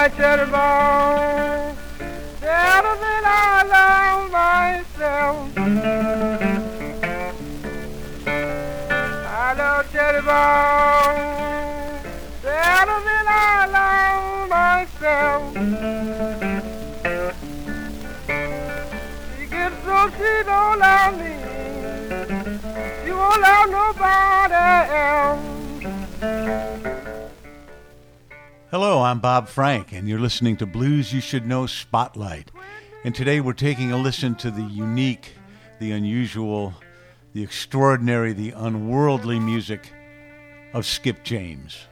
my cheddar Hello, I'm Bob Frank, and you're listening to Blues You Should Know Spotlight. And today we're taking a listen to the unique, the unusual, the extraordinary, the unworldly music of Skip James.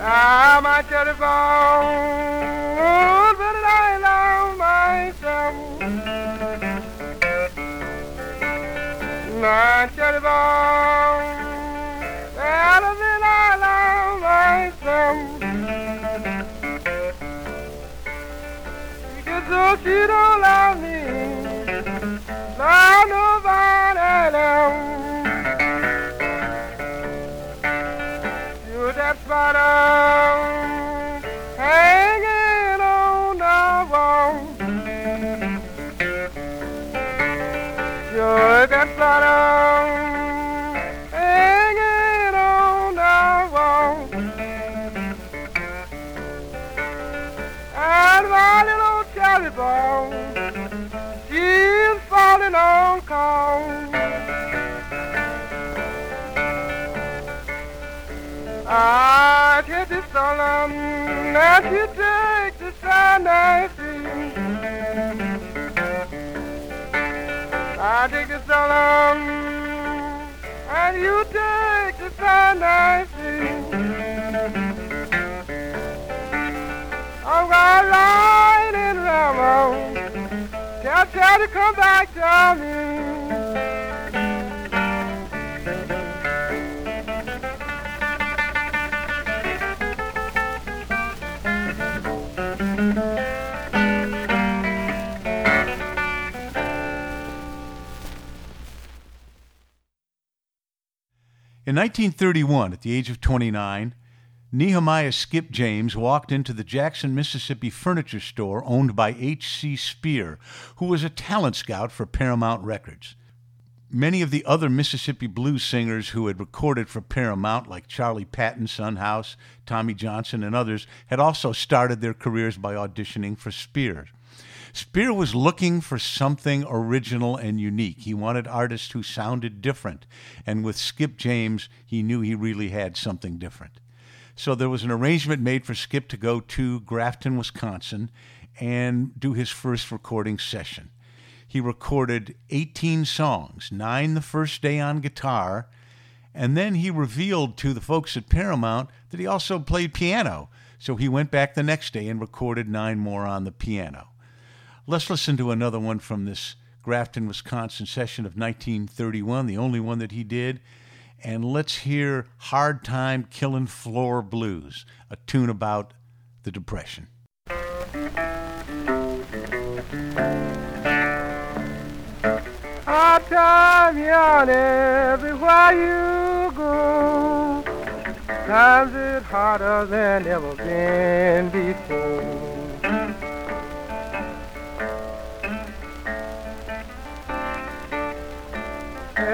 Now my telephone, but I love myself. My telephone, so she don't love me, love nobody else. You're that bottom solemn and you take the Sunday free. I take the solemn and you take the Sunday free. Oh, I'm gonna ride in railroad. Tell tell to come back to me. In 1931, at the age of 29, Nehemiah Skip James walked into the Jackson, Mississippi furniture store owned by H.C. Speir, who was a talent scout for Paramount Records. Many of the other Mississippi blues singers who had recorded for Paramount, like Charlie Patton, Son House, Tommy Johnson, and others, had also started their careers by auditioning for Speir. Speir was looking for something original and unique. He wanted artists who sounded different. And with Skip James, he knew he really had something different. So there was an arrangement made for Skip to go to Grafton, Wisconsin, and do his first recording session. He recorded 18 songs, nine the first day on guitar, and then he revealed to the folks at Paramount that he also played piano. So he went back the next day and recorded nine more on the piano. Let's listen to another one from this Grafton, Wisconsin session of 1931, the only one that he did. And let's hear Hard Time Killing Floor Blues, a tune about the Depression. Hard time on everywhere you go. Times it harder than ever been before.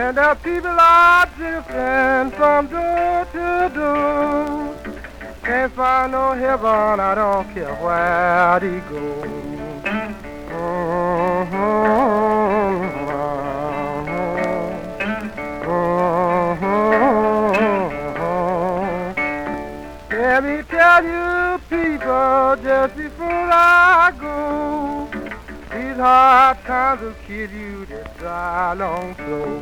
And the people are drifting from door to door. Can't find no heaven, I don't care where they go. Mm-hmm. Mm-hmm. Mm-hmm. Let me tell you, people, just before I go, these hard times will kill you that dry long flow.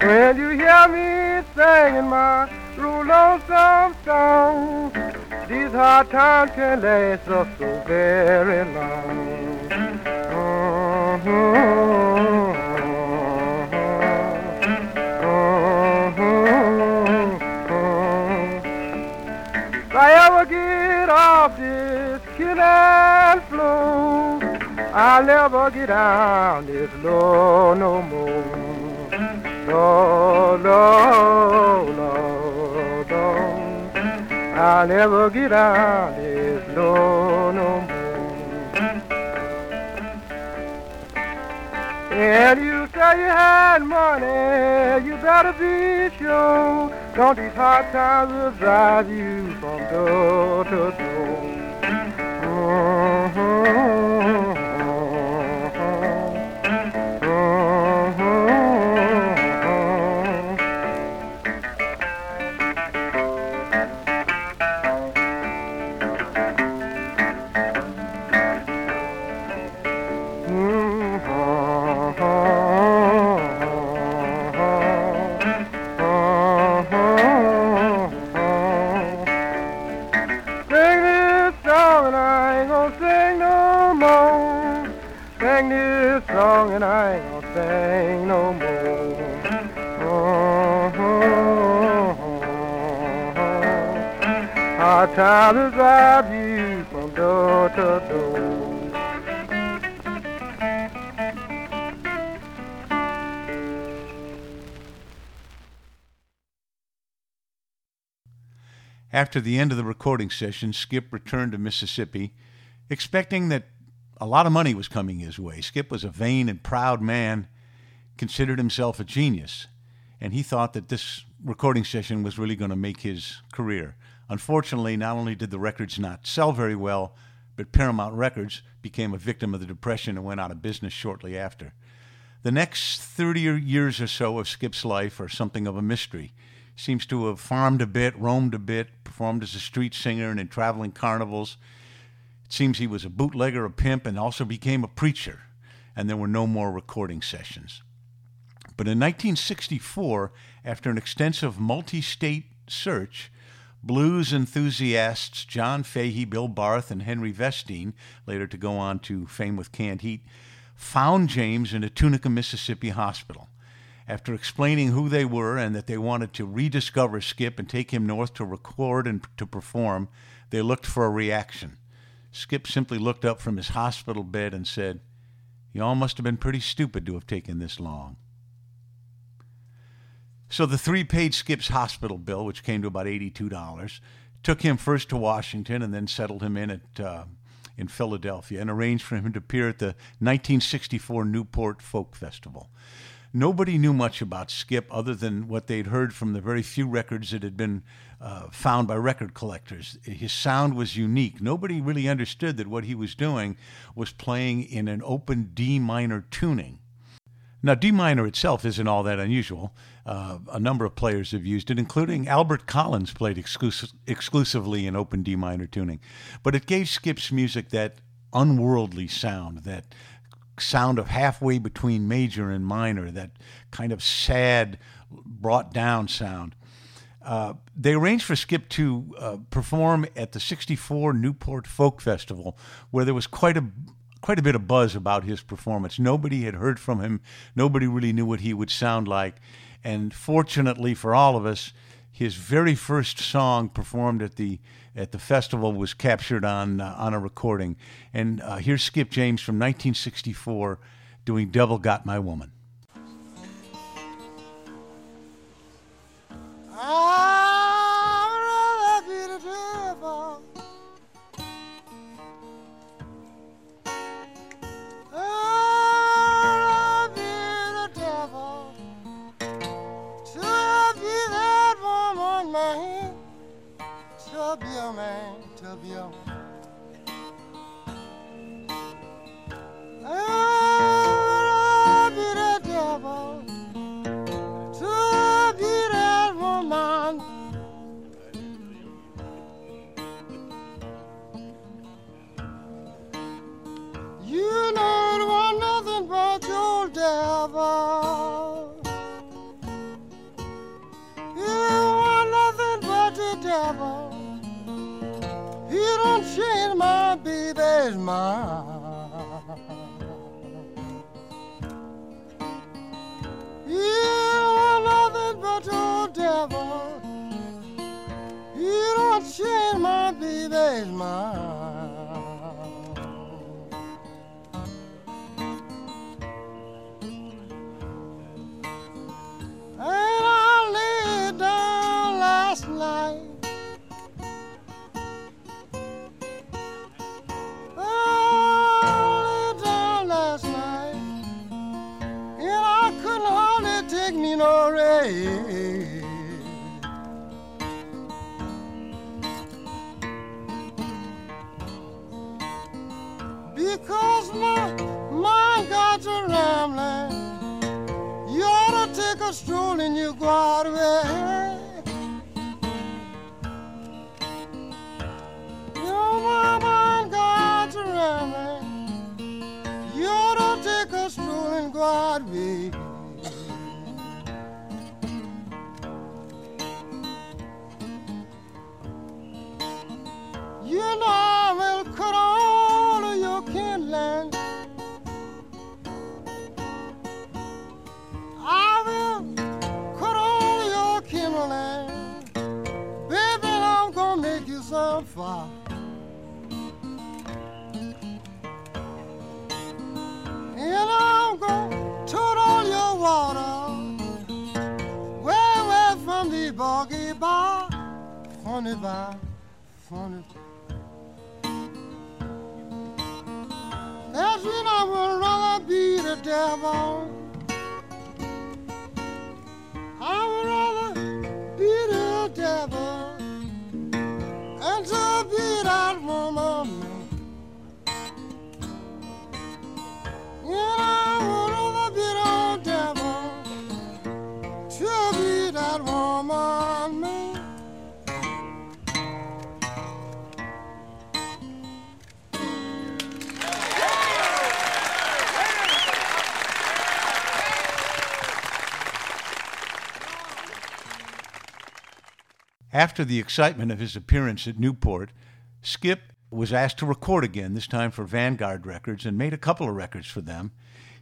When you hear me singing my real lonesome song, these hard times can last us so very long. If off this killing floor, I'll never get down this low no more. No, no, no, no. I'll never get down this low no more. And you say you had money, you better be sure. Don't these hard times will drive you from door to door. Sing you from door to door. After the end of the recording session, Skip returned to Mississippi, expecting that a lot of money was coming his way. Skip was a vain and proud man, considered himself a genius, and he thought that this recording session was really going to make his career. Unfortunately, not only did the records not sell very well, but Paramount Records became a victim of the Depression and went out of business shortly after. The next 30 years or so of Skip's life are something of a mystery. Seems to have farmed a bit, roamed a bit, performed as a street singer and in traveling carnivals. It seems he was a bootlegger, a pimp, and also became a preacher, and there were no more recording sessions. But in 1964, after an extensive multi state search, blues enthusiasts John Fahey, Bill Barth, and Henry Vestine, later to go on to fame with Canned Heat, found James in a Tunica, Mississippi hospital. After explaining who they were and that they wanted to rediscover Skip and take him north to record and to perform, they looked for a reaction. Skip simply looked up from his hospital bed and said, You all must have been pretty stupid to have taken this long. So the three paid Skip's hospital bill, which came to about $82, took him first to Washington and then settled him in at uh, in Philadelphia and arranged for him to appear at the 1964 Newport Folk Festival. Nobody knew much about Skip other than what they'd heard from the very few records that had been uh, found by record collectors. His sound was unique. Nobody really understood that what he was doing was playing in an open D minor tuning. Now, D minor itself isn't all that unusual. Uh, a number of players have used it, including Albert Collins played exclusive, exclusively in open D minor tuning. But it gave Skip's music that unworldly sound, that sound of halfway between major and minor, that kind of sad, brought down sound. Uh, they arranged for Skip to uh, perform at the 64 Newport Folk Festival, where there was quite a quite a bit of buzz about his performance. Nobody had heard from him. Nobody really knew what he would sound like. And fortunately for all of us, his very first song performed at the at the festival was captured on uh, on a recording. And uh, here's Skip James from 1964 doing "Devil Got My Woman." Devil. Some. And I'm gonna tote all your water. Way, way from the boggy bar. Funny bar, funny That's when I would rather be the devil. After the excitement of his appearance at Newport, Skip was asked to record again, this time for Vanguard Records, and made a couple of records for them.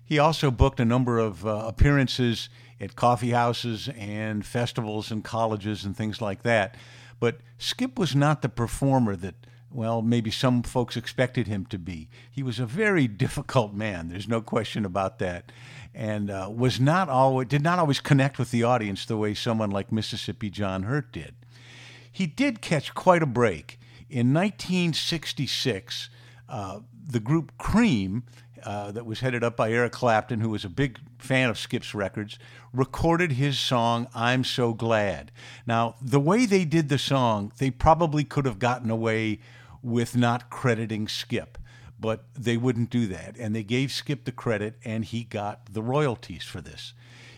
He also booked a number of uh, appearances at coffee houses and festivals and colleges and things like that. But Skip was not the performer that, well, maybe some folks expected him to be. He was a very difficult man. There's no question about that. And uh, was not always, did not always connect with the audience the way someone like Mississippi John Hurt did. He did catch quite a break. In 1966, uh, the group Cream, uh, that was headed up by Eric Clapton, who was a big fan of Skip's records, recorded his song, I'm So Glad. Now, the way they did the song, they probably could have gotten away with not crediting Skip, but they wouldn't do that. And they gave Skip the credit, and he got the royalties for this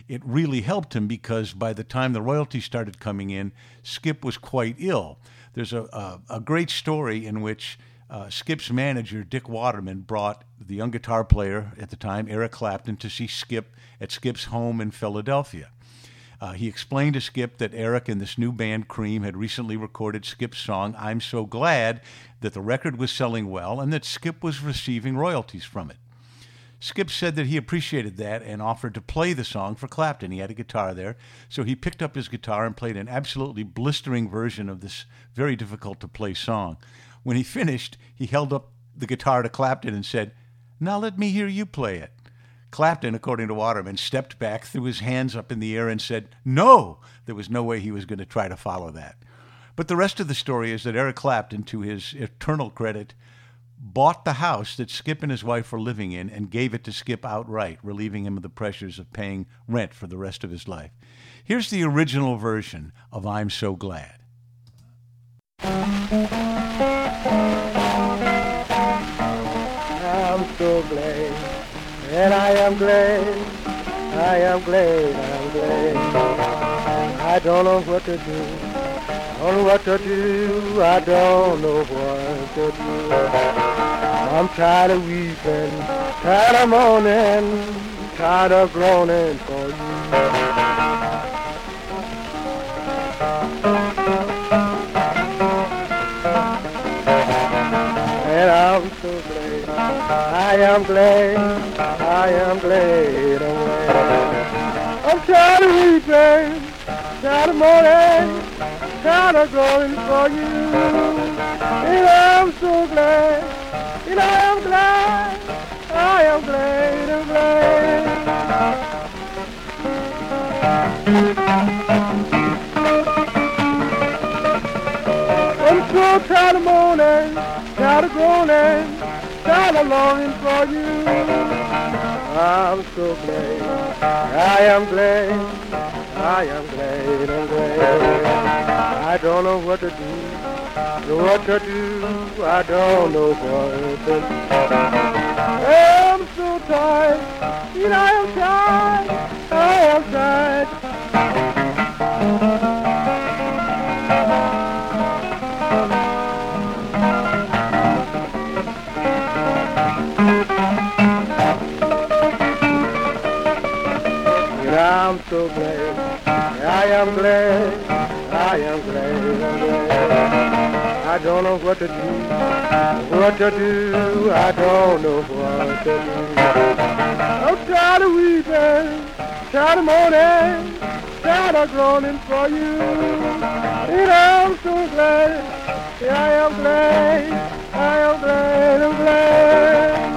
it really helped him because by the time the royalties started coming in, Skip was quite ill. There's a, a, a great story in which uh, Skip's manager, Dick Waterman, brought the young guitar player at the time, Eric Clapton, to see Skip at Skip's home in Philadelphia. Uh, he explained to Skip that Eric and this new band, Cream, had recently recorded Skip's song, I'm So Glad, that the record was selling well, and that Skip was receiving royalties from it. Skip said that he appreciated that and offered to play the song for Clapton. He had a guitar there, so he picked up his guitar and played an absolutely blistering version of this very difficult to play song. When he finished, he held up the guitar to Clapton and said, Now let me hear you play it. Clapton, according to Waterman, stepped back, threw his hands up in the air, and said, No! There was no way he was going to try to follow that. But the rest of the story is that Eric Clapton, to his eternal credit, bought the house that Skip and his wife were living in and gave it to Skip outright, relieving him of the pressures of paying rent for the rest of his life. Here's the original version of I'm So Glad. I'm so glad, and I am glad, I am glad, I'm glad. I don't know what to do, I don't know what to do, I don't know what I'm tired of weeping, tired of mourning, tired of groaning for you. And I'm so glad, I am glad, I am glad, I'm. I'm tired of weeping, tired of mourning, tired of groaning for you. So glad, and I am glad, I am glad, I'm glad. I'm so tired of moaning, tired of groaning, tired of longing for you. I'm so glad, I am glad. I am glad, I'm glad. I don't know what to do, what to do. I don't know to do. I'm so tired, you know I am tired, I am tired. Don't know what to do, what to do, I don't know what to do. I'm tired of weeping, tired of moaning, tired of groaning for you. And I'm so glad, I am glad, I am glad, I'm glad.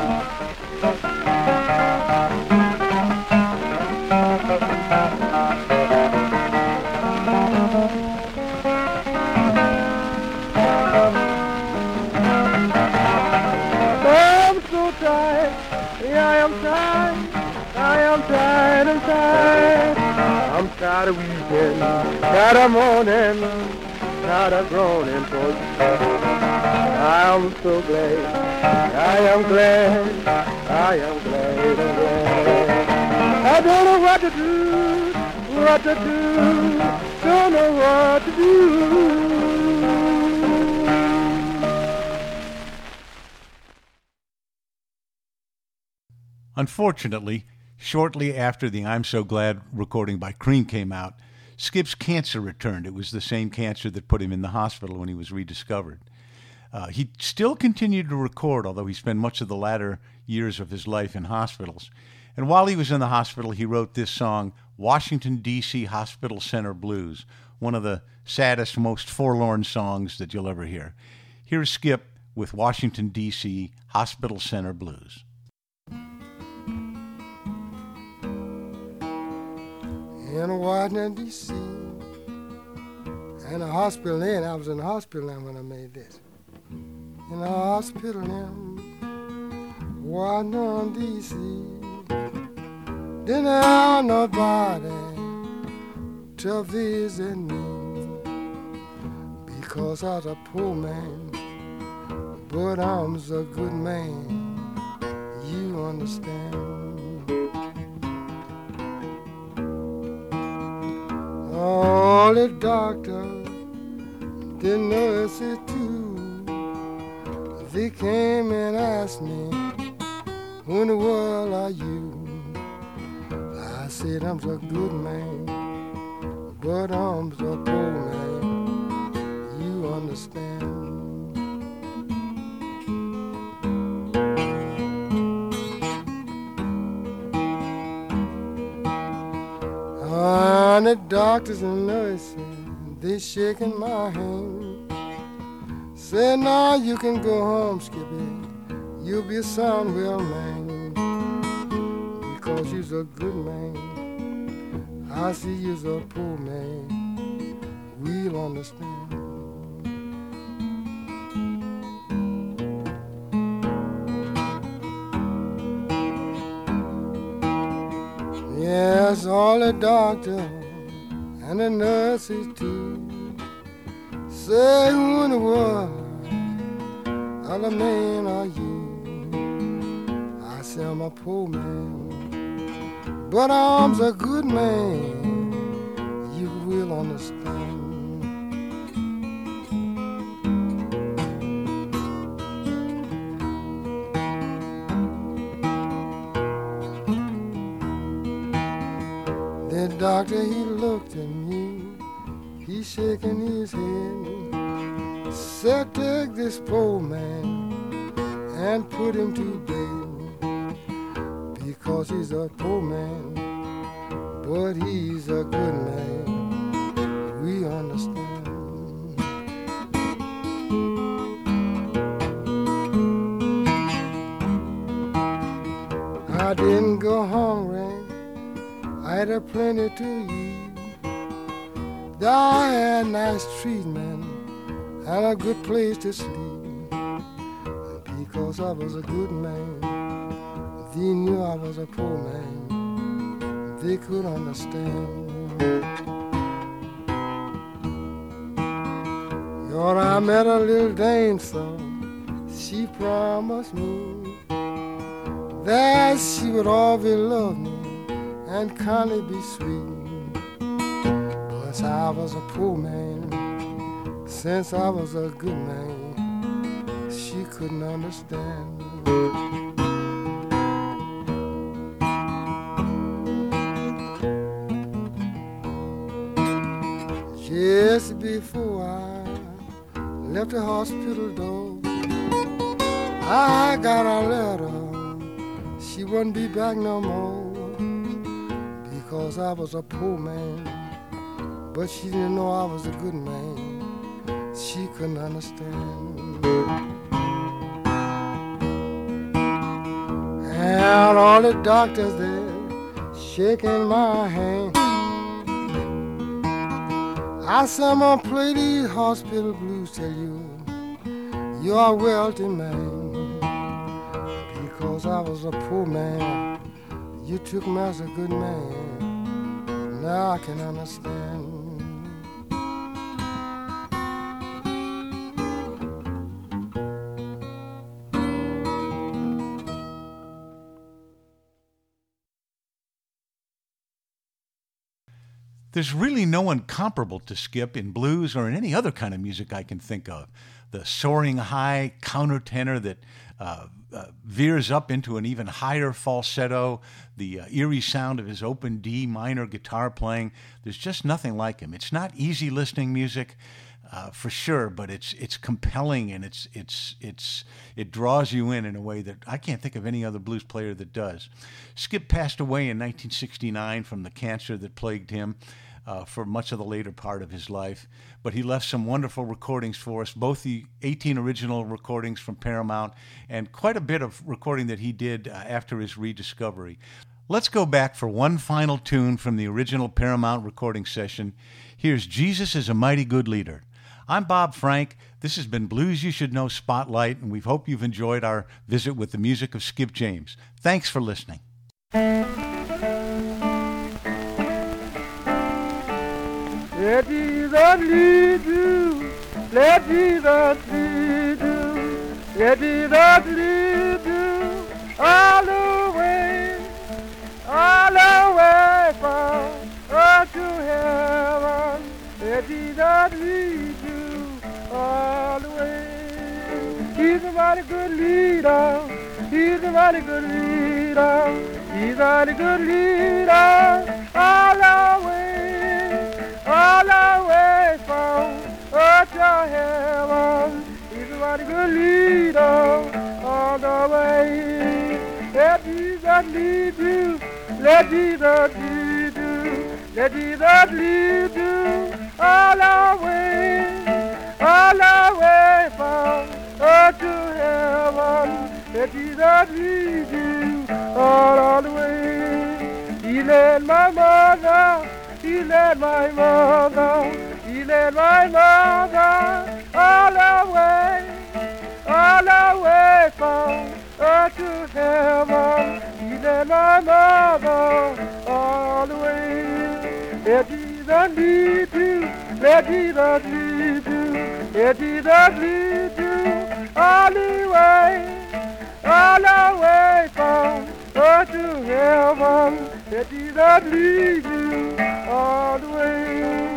Tired of weeping, tired of moaning, tired of groaning for you. I'm so glad, I am glad, I am glad, I'm glad. I don't know what to do, what to do, don't know what to do. Unfortunately, shortly after the I'm So Glad recording by Cream came out, Skip's cancer returned. It was the same cancer that put him in the hospital when he was rediscovered. Uh, he still continued to record, although he spent much of the latter years of his life in hospitals. And while he was in the hospital, he wrote this song, Washington, D.C. Hospital Center Blues, one of the saddest, most forlorn songs that you'll ever hear. Here's Skip with Washington, D.C. Hospital Center Blues. In Washington, D.C. And a hospital in. I was in the hospital then when I made this. In a hospital in Washington, D.C. Didn't have nobody to visit me because I was a poor man, but I'm a good man. You understand? All the doctors, the nurses too, they came and asked me, Who in the world are you? I said, I'm a good man, but I'm a poor man. You understand? The doctors and nurses, they shaking my hand. Said, now you can go home, Skippy. You'll be a sound well man. Because you're a good man. I see you're a poor man. We'll understand. Yes, all the doctor and the nurses too say who in the world other man are you? I say I'm a poor man, but I'm a good man. You will understand. The doctor, he looked at me, shaking his head. Said, take this poor man and put him to bed. Because he's a poor man, but he's a good man. We understand. I didn't go hungry. I had a plenty to eat. I had nice treatment and a good place to sleep. Because I was a good man, they knew I was a poor man. They could understand. Lord, I met a little dancer. She promised me that she would always love me and kindly be sweet. I was a poor man since I was a good man. She couldn't understand. Just before I left the hospital door, I got a letter. She wouldn't be back no more because I was a poor man. But she didn't know I was a good man. She couldn't understand. And all the doctors there shaking my hand. I gonna play these hospital blues, tell you you're a wealthy man. Because I was a poor man, you took me as a good man. Now I can understand. There's really no one comparable to Skip in blues or in any other kind of music I can think of. The soaring high countertenor that uh, uh, veers up into an even higher falsetto, the uh, eerie sound of his open D minor guitar playing. There's just nothing like him. It's not easy listening music. Uh, for sure, but it's it's compelling and it's it's it's it draws you in in a way that I can't think of any other blues player that does. Skip passed away in 1969 from the cancer that plagued him. Uh, for much of the later part of his life. But he left some wonderful recordings for us, both the 18 original recordings from Paramount and quite a bit of recording that he did uh, after his rediscovery. Let's go back for one final tune from the original Paramount recording session. Here's Jesus is a Mighty Good Leader. I'm Bob Frank. This has been Blues You Should Know Spotlight, and we hope you've enjoyed our visit with the music of Skip James. Thanks for listening. Let Jesus lead you. Let Jesus lead you. Let Jesus lead you all the way, all the way from earth to heaven. Let Jesus lead you all the way. He's a mighty good leader. He's a mighty good leader. He's a mighty good leader all the way Lead you, let Jesus lead you, let Jesus lead you all the way, all the way from earth to heaven. Let Jesus lead you all, the way. He led my mother. He led my mother, he led my mother all the way, all the way from earth to heaven. He my mother way. Let Jesus lead you, let Jesus lead you, let Jesus lead you all the way, all the way from earth to heaven. Let Jesus lead you all the way.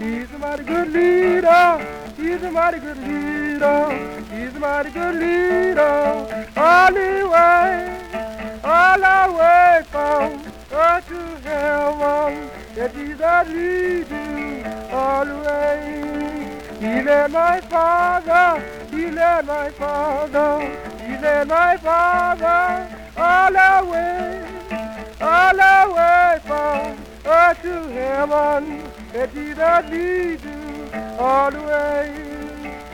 He's a mighty good leader. He's a mighty good leader. He's a mighty good leader. All the way, all the way from earth to heaven. Let Jesus lead you all the way. He led my father. He led my father. He led my father all the way all the way from earth to heaven. Let Jesus lead you all the way.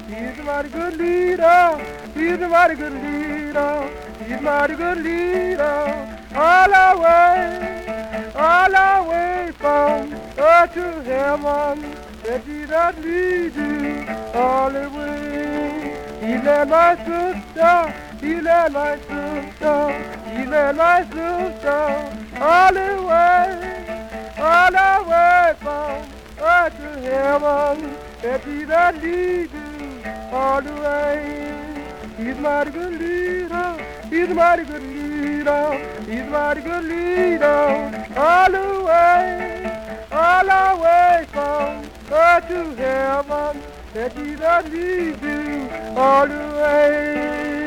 He's a mighty good leader. He's a mighty good leader. He's a mighty good leader. all the way, all the way from earth to heaven. That Jesus lead you all the way. He led my sister, he led my sister, he led my sister all the way, all the way from earth to heaven. That Jesus lead you all the way. He's mighty good leader. He's mighty good leader. He's mighty good leader. All the way, all the way from earth to heaven. That Jesus leads you all the way.